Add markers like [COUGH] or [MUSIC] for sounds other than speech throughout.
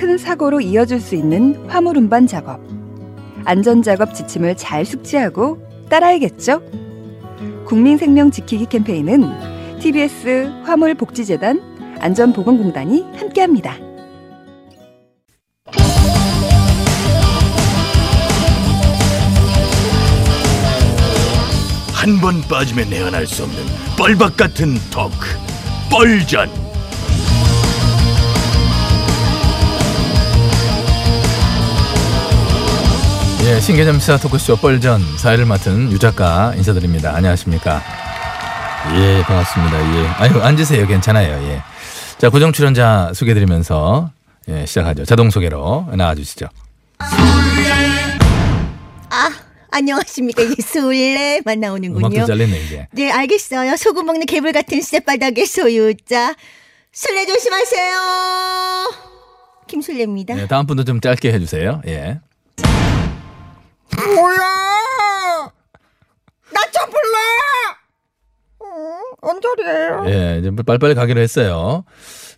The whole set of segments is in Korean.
큰 사고로 이어질 수 있는 화물 운반 작업. 안전 작업 지침을 잘 숙지하고 따라야겠죠? 국민 생명 지키기 캠페인은 TBS 화물 복지재단 안전보건공단이 함께합니다. 한 번 빠지면 내안할 수 없는 뻘박 같은 토크 뻘전 예, 신개념 시사 토크쇼 뻘전 사회를 맡은 유 작가 인사드립니다. 안녕하십니까? 예, 반갑습니다. 예. 아유, 앉으세요. 괜찮아요. 예. 자, 고정 출연자 소개 드리면서 예, 시작하죠. 자동 소개로 나와 주시죠. 아, 안녕하십니까. 이 술래만 나오는군요. 음악도 잘렸네, 이제. 네, 알겠어요. 소금 먹는 개불 같은 쌔바닥의 소유자. 술래 조심하세요. 김술래입니다. 예, 다음 분도 좀 짧게 해 주세요. 예. 뭐야? 나좀 불러! 언저리에요. 예, 이제 빨리빨리 가기로 했어요.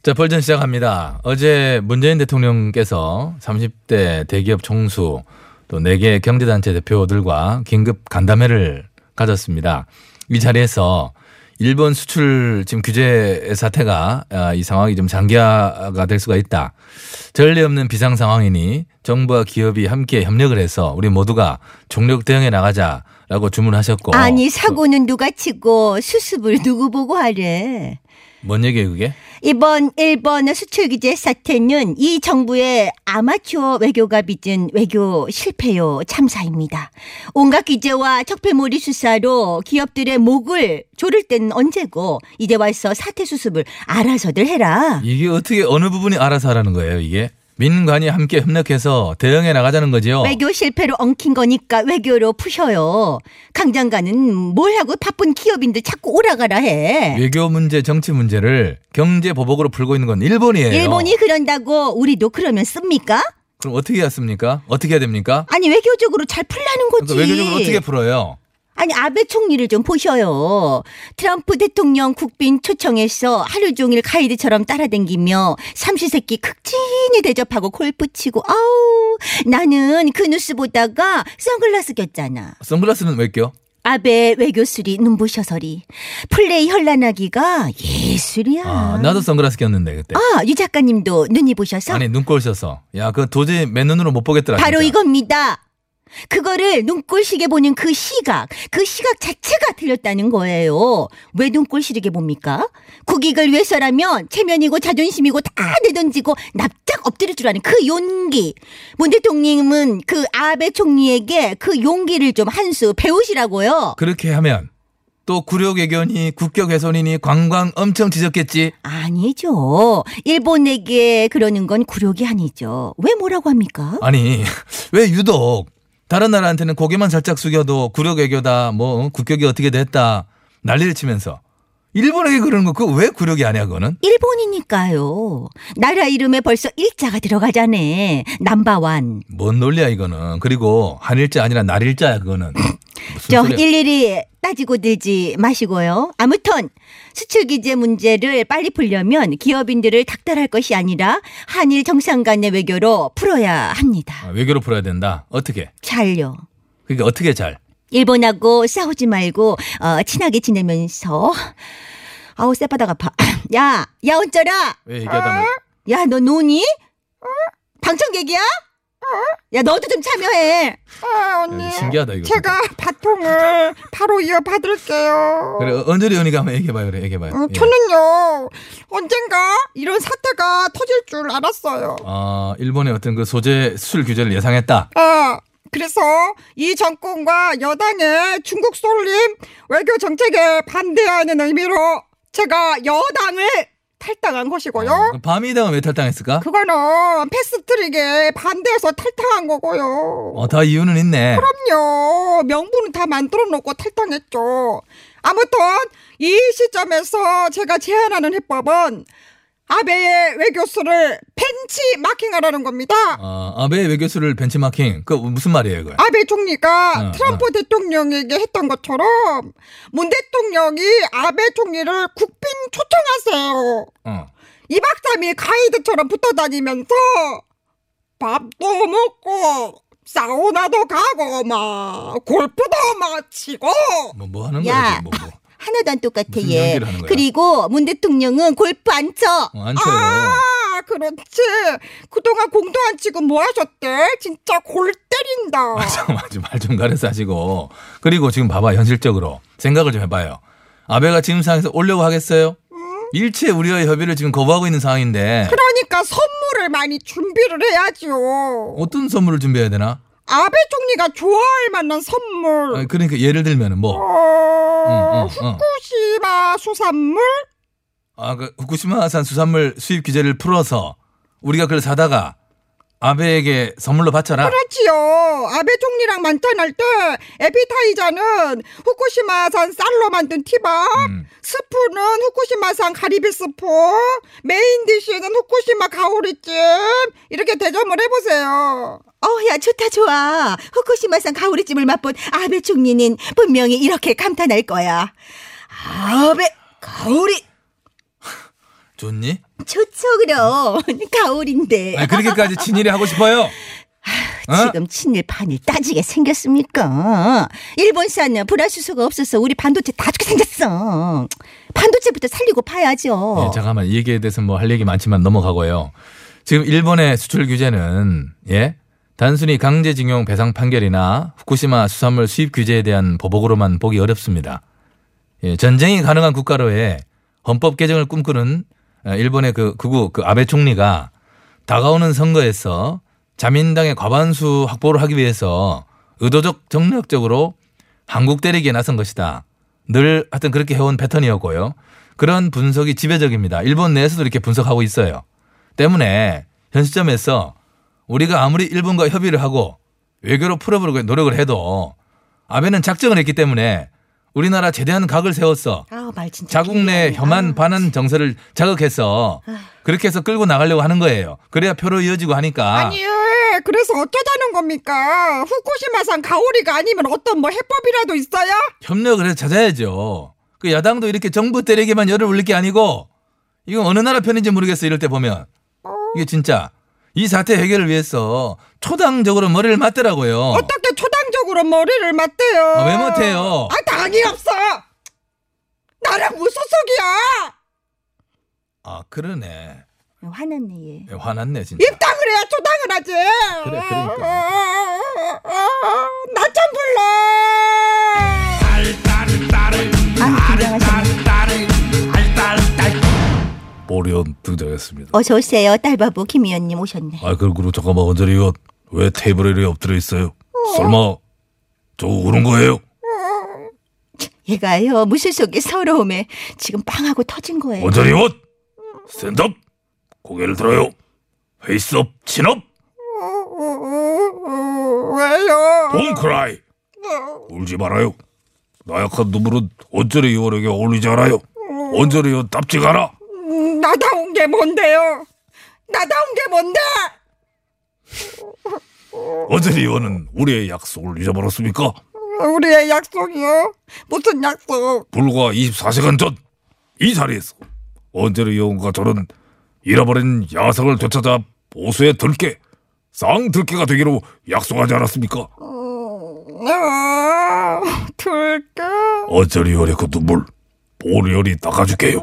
자, 벌전 시작합니다. 어제 문재인 대통령께서 30대 대기업 총수 또 4개 경제단체 대표들과 긴급 간담회를 가졌습니다. 이 자리에서 일본 수출 지금 규제 사태가 아, 이 상황이 좀 장기화가 될 수가 있다. 전례 없는 비상 상황이니 정부와 기업이 함께 협력을 해서 우리 모두가 종력 대응해 나가자라고 주문하셨고 아니, 사고는 누가 치고 수습을 누구 보고 하래? 뭔 얘기예요 그게? 이번 일본 수출 규제 사태는 이 정부의 아마추어 외교가 빚은 외교 실패요 참사입니다. 온갖 규제와 적폐몰이 수사로 기업들의 목을 조를 때는 언제고 이제 와서 사태 수습을 알아서들 해라. 이게 어떻게 어느 부분이 알아서 하라는 거예요 이게? 민관이 함께 협력해서 대응해 나가자는 거죠. 외교 실패로 엉킨 거니까 외교로 푸셔요. 강 장관은 뭘 하고 바쁜 기업인들 자꾸 오라가라 해. 외교 문제, 정치 문제를 경제 보복으로 풀고 있는 건 일본이에요. 일본이 그런다고 우리도 그러면 씁니까? 그럼 어떻게 해야 습니까? 어떻게 해야 됩니까? 아니 외교적으로 잘 풀라는 거지. 그러니까 외교적으로 어떻게 풀어요? 아니 아베 총리를 좀 보셔요. 트럼프 대통령 국빈 초청해서 하루 종일 가이드처럼 따라댕기며 삼시세끼 극진히 대접하고 골프 치고 아우 나는 그 뉴스 보다가 선글라스 꼈잖아. 선글라스는 왜 껴? 아베 외교술이 눈부셔서리 플레이 현란하기가 예술이야. 아, 나도 선글라스 꼈는데 그때. 아, 유 작가님도 눈이 부셔서 아니 눈꼴 셔서. 야, 그 도저히 맨눈으로 못 보겠더라. 바로 진짜. 이겁니다. 그거를 눈꼴 시게 보는 그 시각, 그 시각 자체가 틀렸다는 거예요. 왜 눈꼴 시리게 봅니까? 국익을 위해서라면 체면이고 자존심이고 다 내던지고 납작 엎드릴 줄 아는 그 용기. 문 대통령은 그 아베 총리에게 그 용기를 좀 한 수 배우시라고요. 그렇게 하면 또 구력 외견이 국격 훼손이니 관광 엄청 지적겠지. 아니죠. 일본에게 그러는 건 굴욕이 아니죠. 왜 뭐라고 합니까? 아니 왜 유독 다른 나라한테는 고개만 살짝 숙여도 구력 외교다 뭐 국격이 어떻게 됐다 난리를 치면서 일본에게 그러는 거 그거 왜 구력이 아니야 그거는? 일본이니까요. 나라 이름에 벌써 일자가 들어가자네. 남바완. 뭔 논리야 이거는. 그리고 한일자 아니라 날일자야 그거는. 저. 일일이 따지고 들지 마시고요. 아무튼 수출 규제 문제를 빨리 풀려면 기업인들을 닥달할 것이 아니라 한일 정상 간의 외교로 풀어야 합니다. 아, 외교로 풀어야 된다. 어떻게? 잘요. 그러니까 어떻게 잘? 일본하고 싸우지 말고 어, 친하게 지내면서 아우 쌔바닥 아파. [CLEARS THROAT] 야, 야 어쩌라. 왜 얘기하다 뭐. 야, 너 노니? 방청객이야? 야, 너도 좀 참여해. 아, 언니. 야, 신기하다 이거. 제가 바통을 바로 이어 받을게요. 그래 어, 언저리 언니가 한번 얘기해봐요 그래 얘기해봐요. 어, 예. 저는요 언젠가 이런 사태가 터질 줄 알았어요. 아 일본의 어떤 그 소재 수출 규제를 예상했다. 아 그래서 이 정권과 여당의 중국 쏠림 외교 정책에 반대하는 의미로 제가 여당을 탈당한 것이고요. 어, 밤이당은 왜 탈당했을까? 그거는 패스트트릭에 반대해서 탈당한 거고요. 어, 다 이유는 있네. 그럼요. 명분은 다 만들어 놓고 탈당했죠. 아무튼 이 시점에서 제가 제안하는 해법은 아베의 외교수를 벤치 마킹하라는 겁니다. 어, 아베 외교수를 벤치마킹. 그 무슨 말이에요, 그거? 아베 총리가 어, 트럼프 대통령에게 했던 것처럼 문 대통령이 아베 총리를 국빈 초청하세요. 어. 2박 3일 가이드처럼 붙어 다니면서 밥도 먹고 사우나도 가고 막 골프도 막 치고 뭐, 뭐 하는 야. 거야, 뭐, 뭐. 하나도 안 똑같아 얘. 그리고 문 대통령은 골프 안 쳐. 어, 안 쳐요. 아 그렇지 그동안 공도 안 치고 뭐 하셨대 진짜 골 때린다 [LAUGHS] 아, 잠깐만, 말좀 가려서 하시고. 그리고 지금 봐봐, 현실적으로. 생각을 좀 해봐요. 아베가 지금 상황에서 오려고 하겠어요? 일체 우리와의 협의를 지금 거부하고 있는 상황인데. 그러니까 선물을 많이 준비를 해야지요 어떤 선물을 준비해야 되나? 아베 총리가 좋아할 만한 선물 아니, 그러니까 예를 들면 뭐. 어, 응, 응, 응. 후쿠시마 수산물 아, 그 후쿠시마산 수산물 수입 규제를 풀어서 우리가 그걸 사다가 아베에게 선물로 바쳐라. 그렇지요. 아베 총리랑 만찬할 때 에피타이저는 후쿠시마산 쌀로 만든 티밥, 음. 스프는 후쿠시마산 가리비 스프, main dish는 후쿠시마 가오리찜 이렇게 대접을 해보세요. 어, 야, 좋다, 좋아. 후쿠시마산 가오리찜을 맛본 아베 총리는 분명히 이렇게 감탄할 거야. 아베, 가오리. 좋니? 좋죠, 그럼. 가오리인데. 아니, 그렇게까지 친일이 하고 싶어요? 어? 지금 친일 반일 따지게 생겼습니까? 일본산 불화수소가 없어서 우리 반도체 다 죽게 생겼어. 반도체부터 살리고 파야죠. 예, 잠깐만 이 얘기에 대해서 뭐 할 얘기 많지만 넘어가고요. 지금 일본의 수출 규제는 예 단순히 강제징용 배상 판결이나 후쿠시마 수산물 수입 규제에 대한 보복으로만 보기 어렵습니다. 예, 전쟁이 가능한 국가로의 헌법 개정을 꿈꾸는 어, 일본의 그 극우 그 아베 총리가 다가오는 선거에서 자민당의 과반수 확보를 하기 위해서 의도적 정략적으로 한국 때리기에 나선 것이다. 늘 하여튼 그렇게 해온 패턴이었고요. 그런 분석이 지배적입니다. 일본 내에서도 이렇게 분석하고 있어요. 때문에 현 시점에서 우리가 아무리 일본과 협의를 하고 외교로 풀어보려고 노력을 해도 아베는 작정을 했기 때문에 우리나라 제대한 각을 세웠어. 아, 말 진짜. 자국 내. 혐한 아, 반한 정서를 자극해서 그렇게 해서 끌고 나가려고 하는 거예요. 그래야 표로 이어지고 하니까. 아니, 그래서 어쩌자는 겁니까? 후쿠시마산 가오리가 아니면 어떤 뭐 해법이라도 있어요? 협력을 해서 찾아야죠. 그 야당도 이렇게 정부 때리기만 열을 올릴 게 아니고 이건 어느 나라 편인지 모르겠어 이럴 때 보면 이게 진짜 이 사태 해결을 위해서 초당적으로 머리를 맞더라고요. 어떻게 초당적으로 머리를 맞대요? 아, 왜 못해요? 아, 당이 없어! 나랑 무소속이야! 아 그러네. 화났네, 얘. 예, 화났네 진짜. 입당을 해야 초당을 하지! 그래, 그러니까. 등장했습니다. 어서 오세요. 딸바보 김 의원님 오셨네. 아 그리고 잠깐만 언저리 이거 왜 테이블에 이렇게 엎드려 있어요? 설마 저 우는 거예요? 얘가요, 무술 속의 서러움에 지금 빵하고 터진 거예요. 언저리 옷 Stand up 고개를 들어요. Face up, chin up 왜요? Don't cry 울지 말아요. 나약한 눈물은 언저리 의원에게 어울리지 않아요. 언저리요 답지가 않아 음, 나다운 게 뭔데요? 나다운 게 뭔데? 언저리요는 우리의 약속을 잊어버렸습니까? 우리의 약속이요? 무슨 약속? 불과 24시간 전 이 자리에서 언저리 요원과 저는 잃어버린 야성을 되찾아 보수에 들게 쌍들깨가 되기로 약속하지 않았습니까? 아, 들게. 언저리 의원의 그 눈물 보리요리 닦아줄게요 어,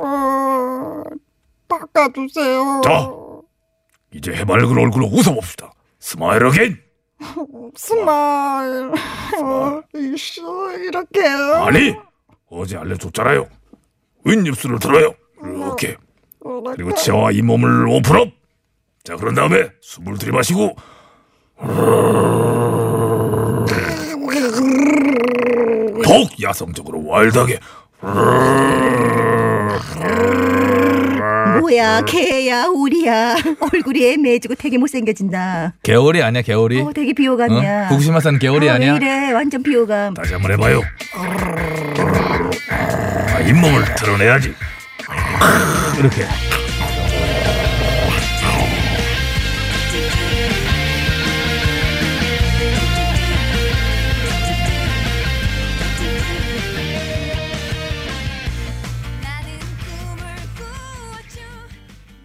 닦아주세요. 자. 이제 해맑은 얼굴로 웃어봅시다. Smile again! [LAUGHS] Smile. 어, [LAUGHS] 이씨, 이렇게요. 아니 어제 알려줬잖아요. 윗입술을 들어요? 이렇게. 그리고 치아와 잇몸을 open up! 자 그런 다음에 숨을 들이마시고. [LAUGHS] 더욱 야성적으로 와일드하게 뭐야 개야 우리야 [LAUGHS] 얼굴이 애매해지고 되게 못생겨진다. 개월이 아니야 개월이. 어 되게 비호감이야. 어? 후쿠시마산 개월이 어, 아니야. 왜 이래 완전 비호감. 다시 한번 해봐요 아, 잇몸을 드러내야지 이렇게.